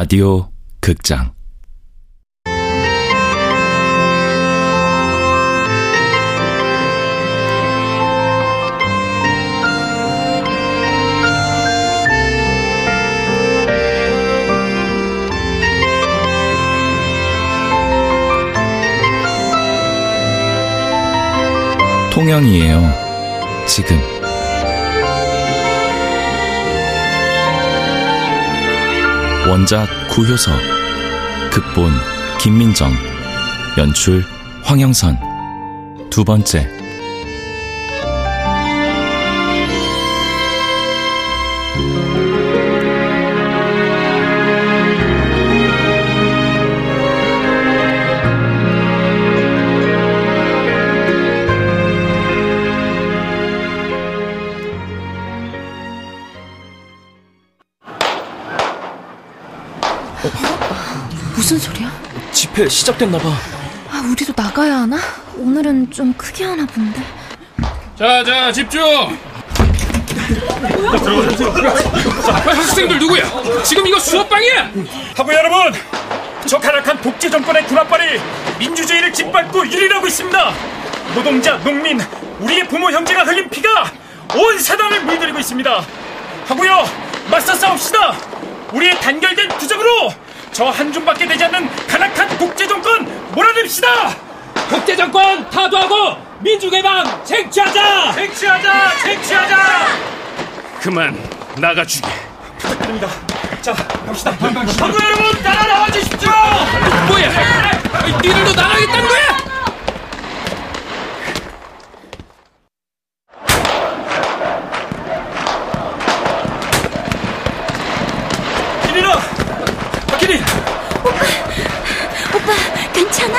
라디오 극장 통영이에요. 지금. 원작 구효서, 극본 김민정, 연출 황영선. 두 번째. 집회 시작됐나봐. 아, 우리도 나가야 하나? 오늘은 좀 크게 하나 본데. 자, 자, 집중! 아, 학생들 누구야? 지금 이거 수업방이야! 하고 여러분, 저 가락한 독재 정권의 군합발이 민주주의를 짓밟고 유린하고 있습니다. 노동자, 농민, 우리의 부모 형제가 흘린 피가 온 세상을 물들이고 있습니다. 하고요, 맞서 싸웁시다. 우리의 단결된 투쟁으로 저 한 줌밖에 되지 않는 가락한 독재 정권 몰아냅시다. 독재 정권 타도하고 민주개방 쟁취하자! 쟁취하자, 쟁취하자. 그만 나가주게. 부탁드립니다. 자, 갑시다. 하고 여러분, 따라 나와 주십시오. 뭐야? 니들도 나가겠다는 거야? 기린아, 박기린. 오빠, 괜찮아?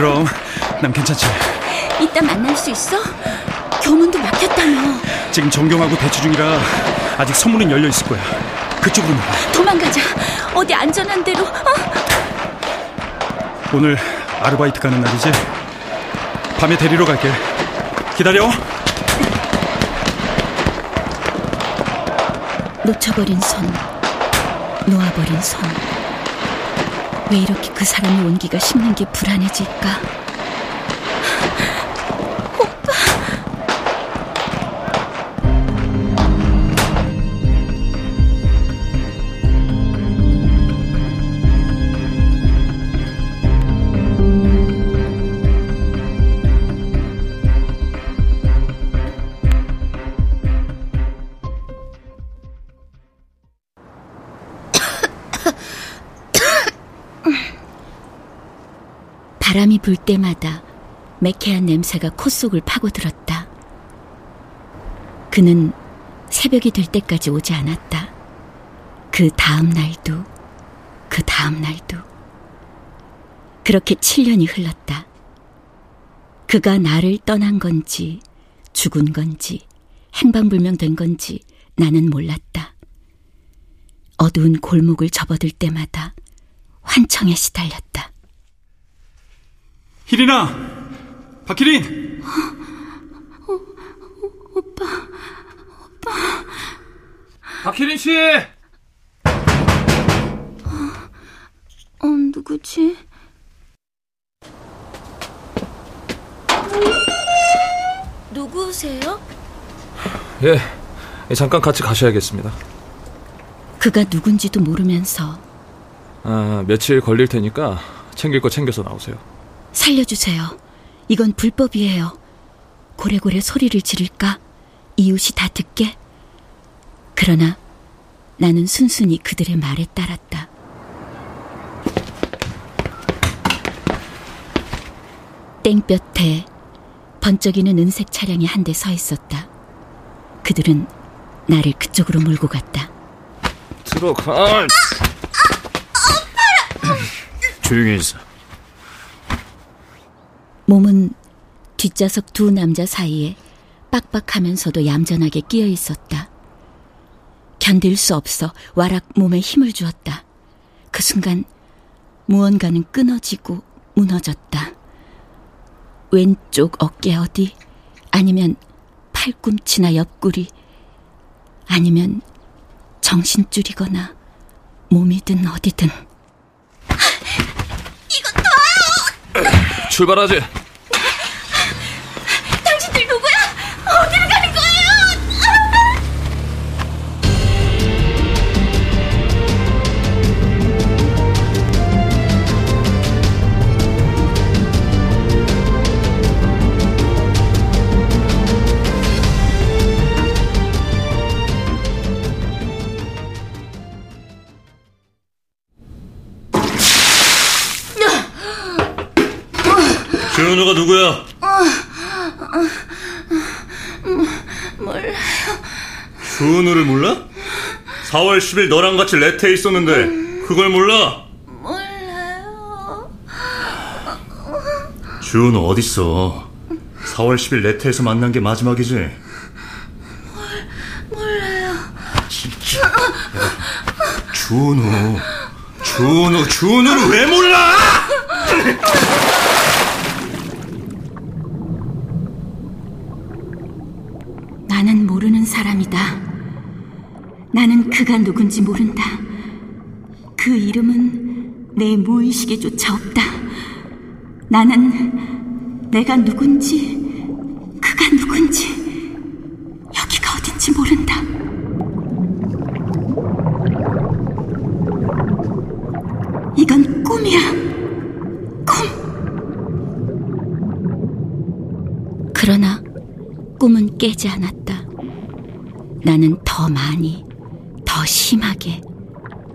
그럼 난 괜찮지. 이따 만날 수 있어? 교문도 막혔다며. 지금 정경하고 대치 중이라 아직 선문은 열려 있을 거야. 그쪽으로 나가. 도망가자. 어디 안전한 데로. 어? 오늘 아르바이트 가는 날이지. 밤에 데리러 갈게. 기다려. 놓쳐버린 손, 놓아버린 손. 왜 이렇게 그 사람의 온기가 식는 게 불안해질까? 불 때마다 매캐한 냄새가 콧속을 파고들었다. 그는 새벽이 될 때까지 오지 않았다. 그 다음 날도, 그 다음 날도. 그렇게 7년이 흘렀다. 그가 나를 떠난 건지, 죽은 건지, 행방불명된 건지 나는 몰랐다. 어두운 골목을 접어들 때마다 환청에 시달렸다. 희린아! 박희린! 박혜린 씨! 어, 누구지? 누구세요? 예, 잠깐 같이 가셔야겠습니다. 그가 누군지도 모르면서 아, 며칠 걸릴 테니까 챙길 거 챙겨서 나오세요. 살려주세요. 이건 불법이에요. 고래고래 소리를 지를까? 이웃이 다 듣게? 그러나 나는 순순히 그들의 말에 따랐다. 땡볕에 번쩍이는 은색 차량이 한 대 서 있었다. 그들은 나를 그쪽으로 몰고 갔다. 들어가. 조용히 있어. 몸은 뒷좌석 두 남자 사이에 빡빡하면서도 얌전하게 끼어 있었다. 견딜 수 없어 와락 몸에 힘을 주었다. 그 순간 무언가는 끊어지고 무너졌다. 왼쪽 어깨 어디, 아니면 팔꿈치나 옆구리, 아니면 정신줄이거나 몸이든 어디든 이거 놔요! 출발하지. 주은우가 누구야? 몰라요. 주은우를 몰라? 4월 10일 너랑 같이 레테에 있었는데 그걸 몰라? 몰라요. 주은우 어딨어? 4월 10일 레테에서 만난 게 마지막이지? 몰라요. 진짜. 야, 주은우, 주은우, 주은우를 왜 몰라? 나는 모르는 사람이다. 나는 그가 누군지 모른다. 그 이름은 내 무의식에 조차 없다. 나는 내가 누군지, 그가 누군지, 여기가 어딘지 모른다. 이건 꿈이야. 꿈. 그러나 꿈은 깨지 않았다. 나는 더 많이, 더 심하게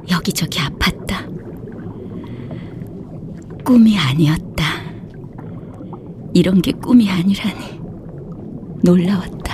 여기저기 아팠다. 꿈이 아니었다. 이런 게 꿈이 아니라니 놀라웠다.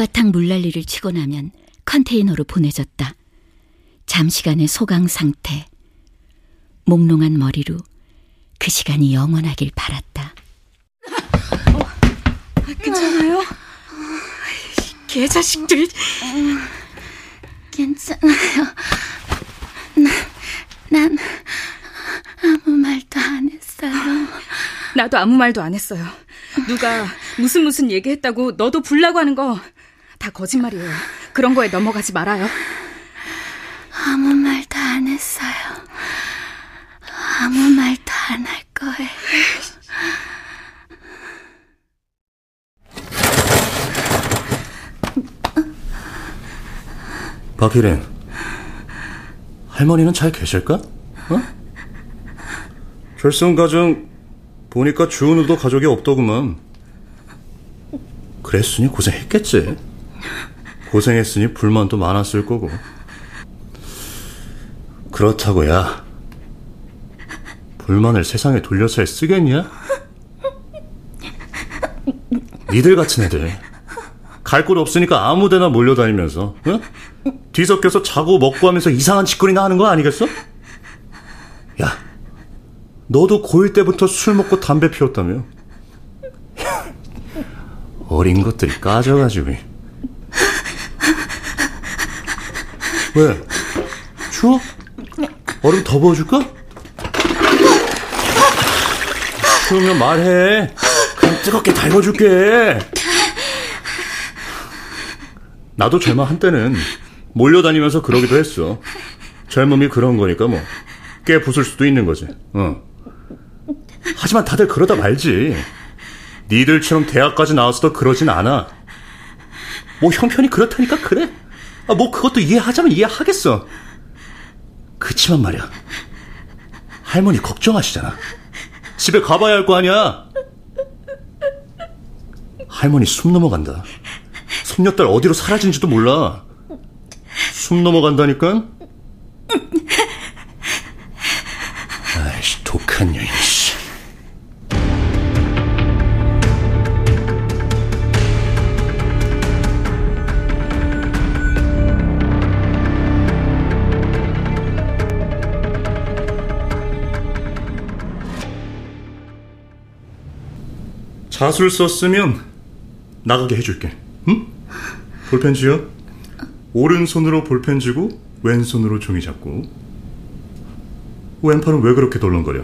한바탕 물난리를 치고 나면 컨테이너로 보내졌다. 잠시간의 소강 상태. 몽롱한 머리로 그 시간이 영원하길 바랐다. 괜찮아요? 개자식들. 괜찮아요. 난, 난 아무 말도 안 했어요. 나도 아무 말도 안 했어요. 누가 무슨 무슨 얘기했다고 너도 불라고 하는 거 다 거짓말이에요. 그런 거에 넘어가지 말아요. 아무 말도 안 했어요. 아무 말도 안 할 거예요. 박희린, 할머니는 잘 계실까? 어? 결승 가정 보니까 주은우도 가족이 없더구만. 그랬으니 고생했겠지. 고생했으니 불만도 많았을 거고. 그렇다고 야. 불만을 세상에 돌려서 쓰겠냐? 니들 같은 애들 갈 곳 없으니까 아무데나 몰려다니면서 어? 뒤섞여서 자고 먹고 하면서 이상한 짓거리나 하는 거 아니겠어? 야, 너도 고1 때부터 술 먹고 담배 피웠다며? 어린 것들이 까져가지고 왜? 추워? 얼음 더 부어줄까? 그러면 말해 그냥 뜨겁게 달궈줄게 나도 젊어 한때는 몰려다니면서 그러기도 했어 젊음이 그런 거니까 뭐 꽤 부술 수도 있는 거지 어. 하지만 다들 그러다 말지. 니들처럼 대학까지 나와서도 그러진 않아. 뭐 형편이 그렇다니까 그래. 아, 뭐 그것도 이해하자면 이해하겠어. 그치만 말이야. 할머니 걱정하시잖아. 집에 가봐야 할 거 아니야. 할머니 숨 넘어간다. 손녀딸 어디로 사라진지도 몰라. 숨 넘어간다니까? 아이씨 독한 여인 씨 자술 썼으면 나가게 해줄게. 응? 볼펜 쥐어. 오른손으로 볼펜 쥐고 왼손으로 종이 잡고. 왼팔은 왜 그렇게 덜렁거려?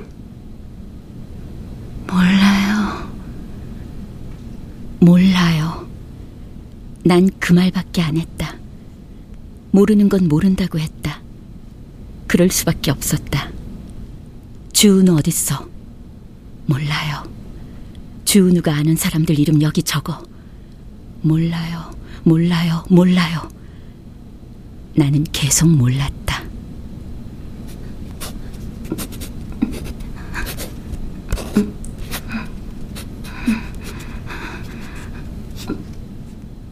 몰라요. 몰라요. 난 그 말밖에 안 했다. 모르는 건 모른다고 했다. 그럴 수밖에 없었다. 주은우 어딨어? 몰라요. 주은우가 아는 사람들 이름 여기 적어. 몰라요. 몰라요. 몰라요. 나는 계속 몰랐다.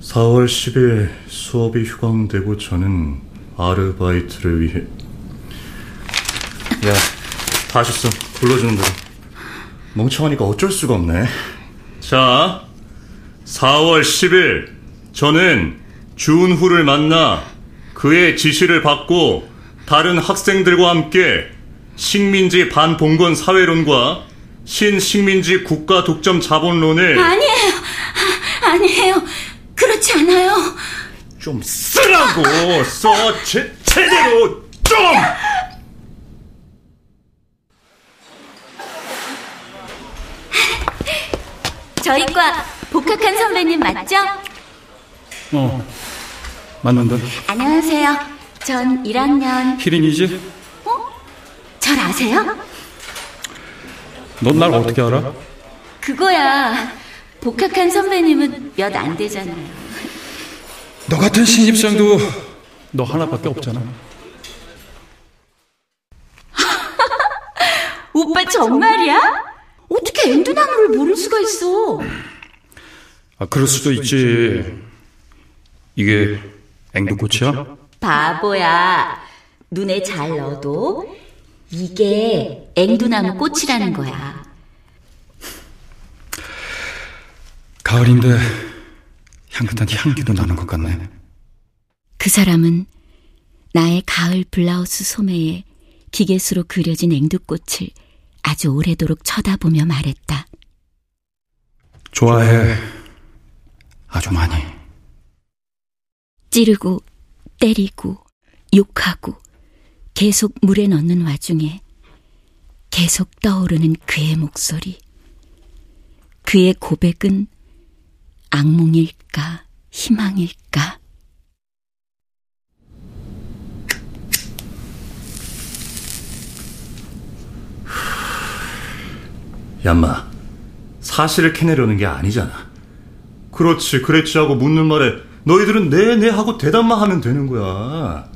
(4월 10일) 수업이 휴강되고 저는 아르바이트를 위해 야 다시 써 불러주는 대로 멍청하니까 어쩔 수가 없네 자 4월 10일 저는 준후를 만나 그의 지시를 받고 다른 학생들과 함께 식민지 반봉건 사회론과 신식민지 국가 독점 자본론을 아니에요. 아, 아니에요. 그렇지 않아요. 좀 쓰라고 써 제, 제대로 좀 저희 과 복학한 선배님 맞죠? 어, 맞는데. 안녕하세요. 전 1학년. 희린이지? 절 아세요? 넌 날 어떻게 알아? 그거야. 복학한 선배님은 몇 안 되잖아요. 너 같은 신입생도 너 하나밖에 없잖아. 오빠 정말이야? 어떻게 앵두나무를 모를 수가 있어? 아, 그럴 수도 있지. 이게 앵두꽃이야? 바보야. 눈에 잘 넣어도 이게 앵두나무 꽃이라는 거야. 가을인데 향긋한 향기도 나는 것 같네. 그 사람은 나의 가을 블라우스 소매에 기계수로 그려진 앵두꽃을 아주 오래도록 쳐다보며 말했다. 좋아해. 아주 많이. 찌르고 때리고 욕하고 계속 물에 넣는 와중에 계속 떠오르는 그의 목소리. 그의 고백은 악몽일까 희망일까? 얌마 사실을 캐내려는 게 아니잖아 그렇지 그랬지 하고 묻는 말에 너희들은 네네 하고 대답만 하면 되는 거야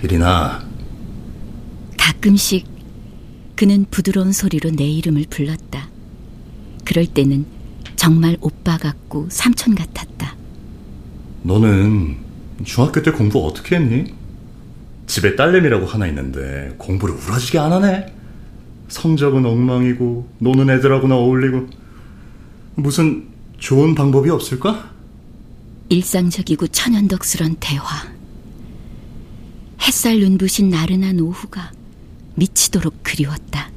희린아 가끔씩 그는 부드러운 소리로 내 이름을 불렀다. 그럴 때는 정말 오빠 같고 삼촌 같았다. 너는 중학교 때 공부 어떻게 했니? 집에 딸내미라고 하나 있는데 공부를 우라지게 안 하네 성적은 엉망이고 노는 애들하고나 어울리고 무슨 좋은 방법이 없을까? 일상적이고 천연덕스런 대화. 햇살 눈부신 나른한 오후가 미치도록 그리웠다.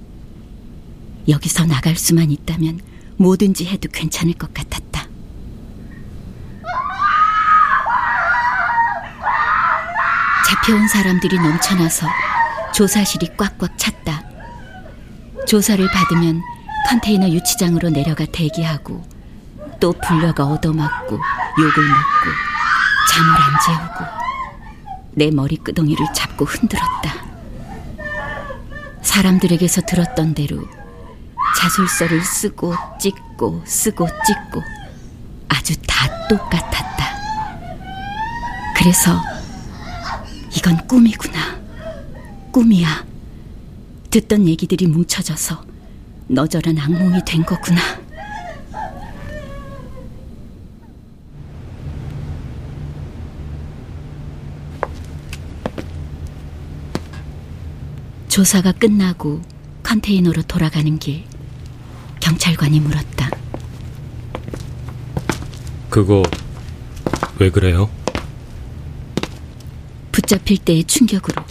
여기서 나갈 수만 있다면 뭐든지 해도 괜찮을 것 같았다. 잡혀온 사람들이 넘쳐나서 조사실이 꽉꽉 찼다. 조사를 받으면 컨테이너 유치장으로 내려가 대기하고 또 불려가 얻어맞고 욕을 먹고 잠을 안 재우고 내 머리 끄덩이를 잡고 흔들었다. 사람들에게서 들었던 대로 자술서를 쓰고 찍고 쓰고 찍고 아주 다 똑같았다. 그래서 이건 꿈이구나. 꿈이야. 듣던 얘기들이 뭉쳐져서 너저런 악몽이 된 거구나. 조사가 끝나고 컨테이너로 돌아가는 길 경찰관이 물었다. 그거 왜 그래요? 붙잡힐 때의 충격으로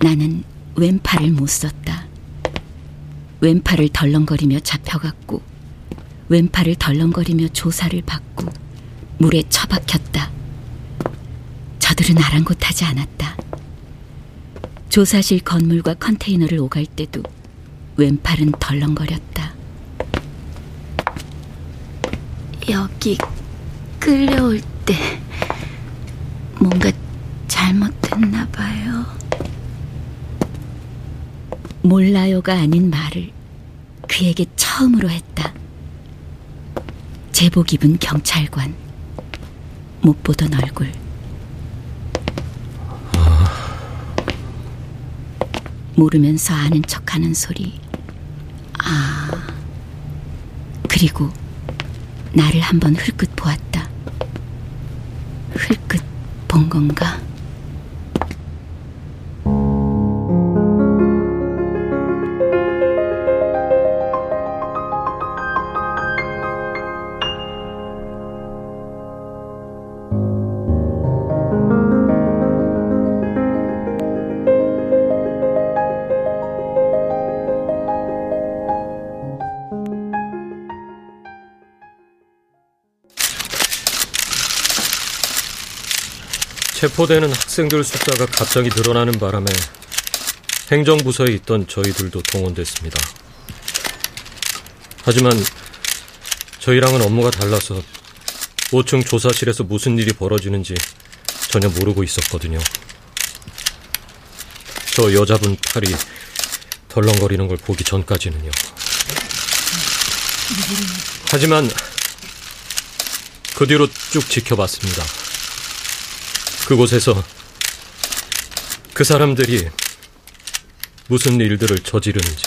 나는 왼팔을 못 썼다. 왼팔을 덜렁거리며 잡혀갔고 왼팔을 덜렁거리며 조사를 받고 물에 처박혔다. 저들은 아랑곳하지 않았다. 조사실 건물과 컨테이너를 오갈 때도 왼팔은 덜렁거렸다. 여기 끌려올 때 뭔가 몰라요가 아닌 말을 그에게 처음으로 했다. 제복 입은 경찰관. 못 보던 얼굴. 모르면서 아는 척 하는 소리. 아. 그리고 나를 한번 흘끗 보았다. 흘끗 본 건가? 체포되는 학생들 숫자가 갑자기 늘어나는 바람에 행정부서에 있던 저희들도 동원됐습니다. 하지만 저희랑은 업무가 달라서 5층 조사실에서 무슨 일이 벌어지는지 전혀 모르고 있었거든요. 저 여자분 팔이 덜렁거리는 걸 보기 전까지는요. 하지만 그 뒤로 쭉 지켜봤습니다. 그곳에서 그 사람들이 무슨 일들을 저지르는지.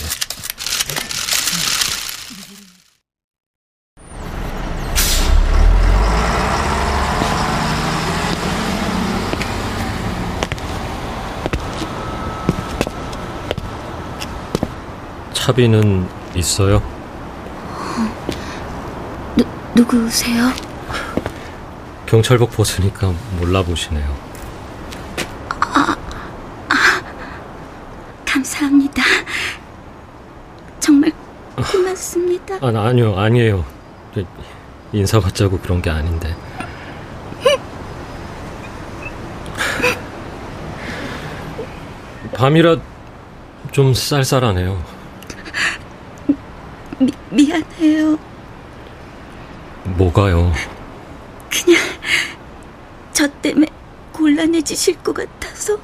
차비는 있어요? 누, 누구세요? 경찰복 벗으니까 몰라보시네요. 아, 아, 감사합니다. 정말 고맙습니다. 아, 아니요, 아니에요. 인사받자고 그런 게 아닌데. 밤이라 좀 쌀쌀하네요. 미, 미안해요. 뭐가요? 그냥 저 때문에 곤란해지실 것 같아서.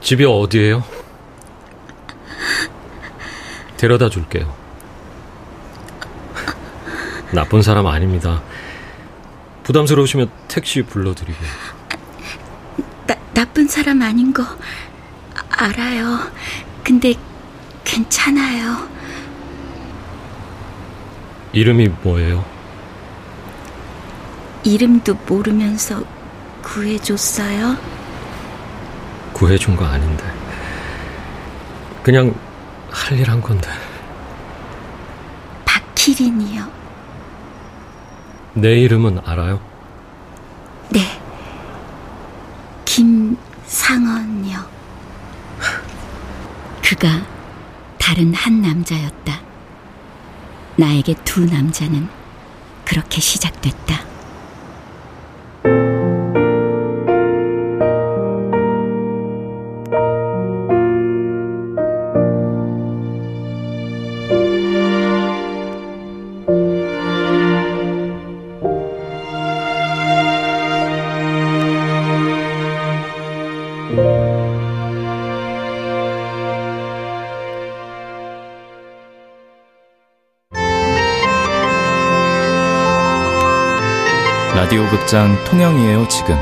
집이 어디예요? 데려다 줄게요. 나쁜 사람 아닙니다. 부담스러우시면 택시 불러드리고. 나, 나쁜 사람 아닌 거 알아요. 근데 괜찮아요. 이름이 뭐예요? 이름도 모르면서 구해줬어요? 구해준 거 아닌데. 그냥 할 일 한 건데. 박희린이요. 내 이름은 알아요? 네. 김상원이요. 그가 다른 한 남자였다. 나에게 두 남자는 그렇게 시작됐다. 극장 통영이에요 지금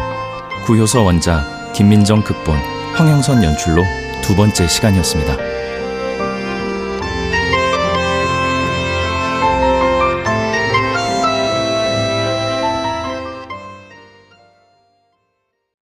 구효서 원작 김민정 극본 황영선 연출로 두 번째 시간이었습니다.